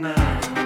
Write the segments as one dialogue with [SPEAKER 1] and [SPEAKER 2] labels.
[SPEAKER 1] now.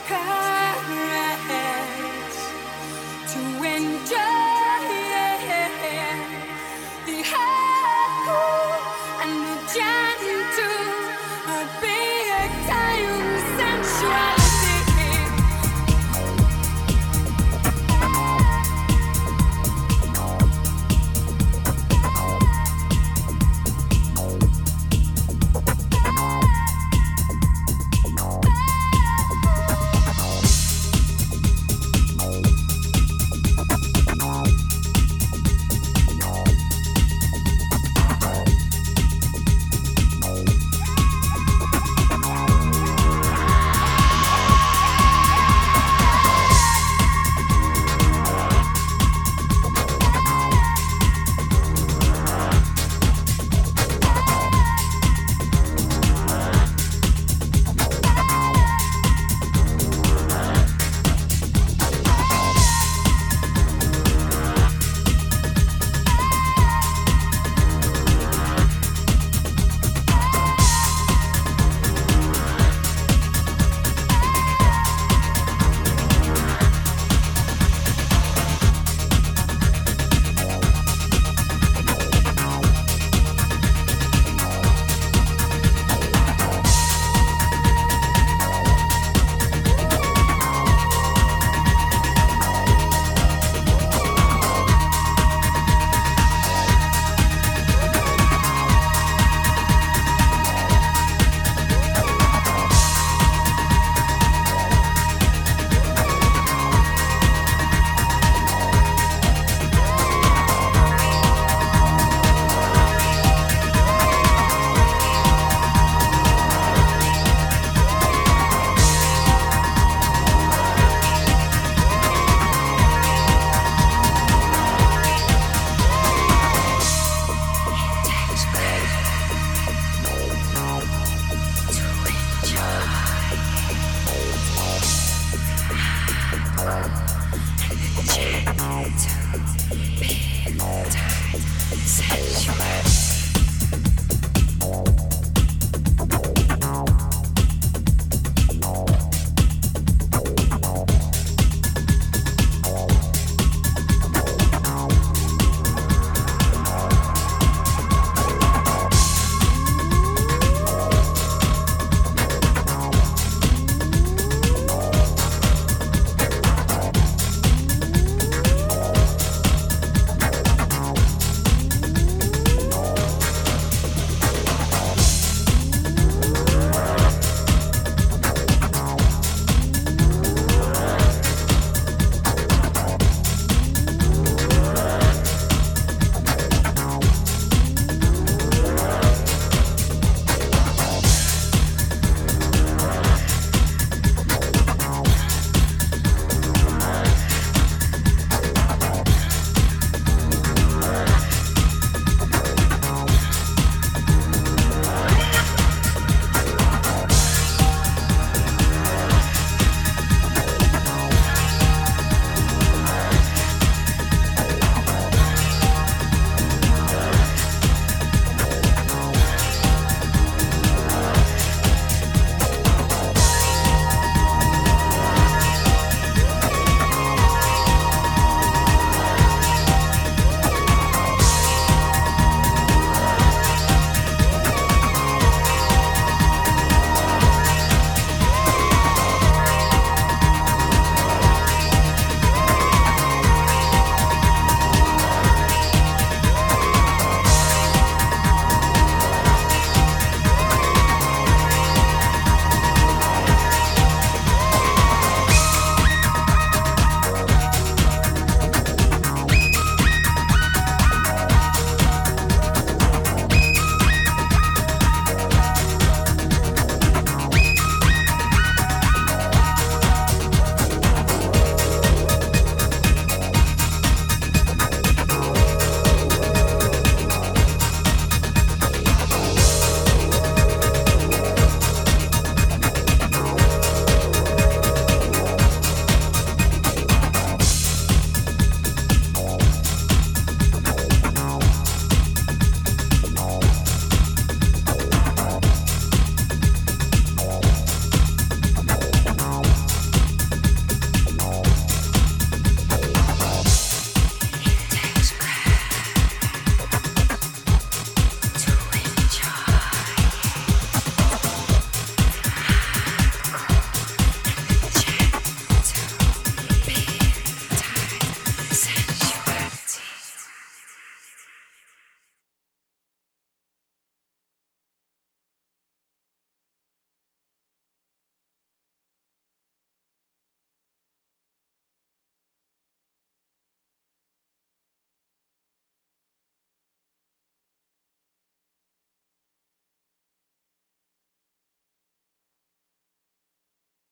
[SPEAKER 1] Courage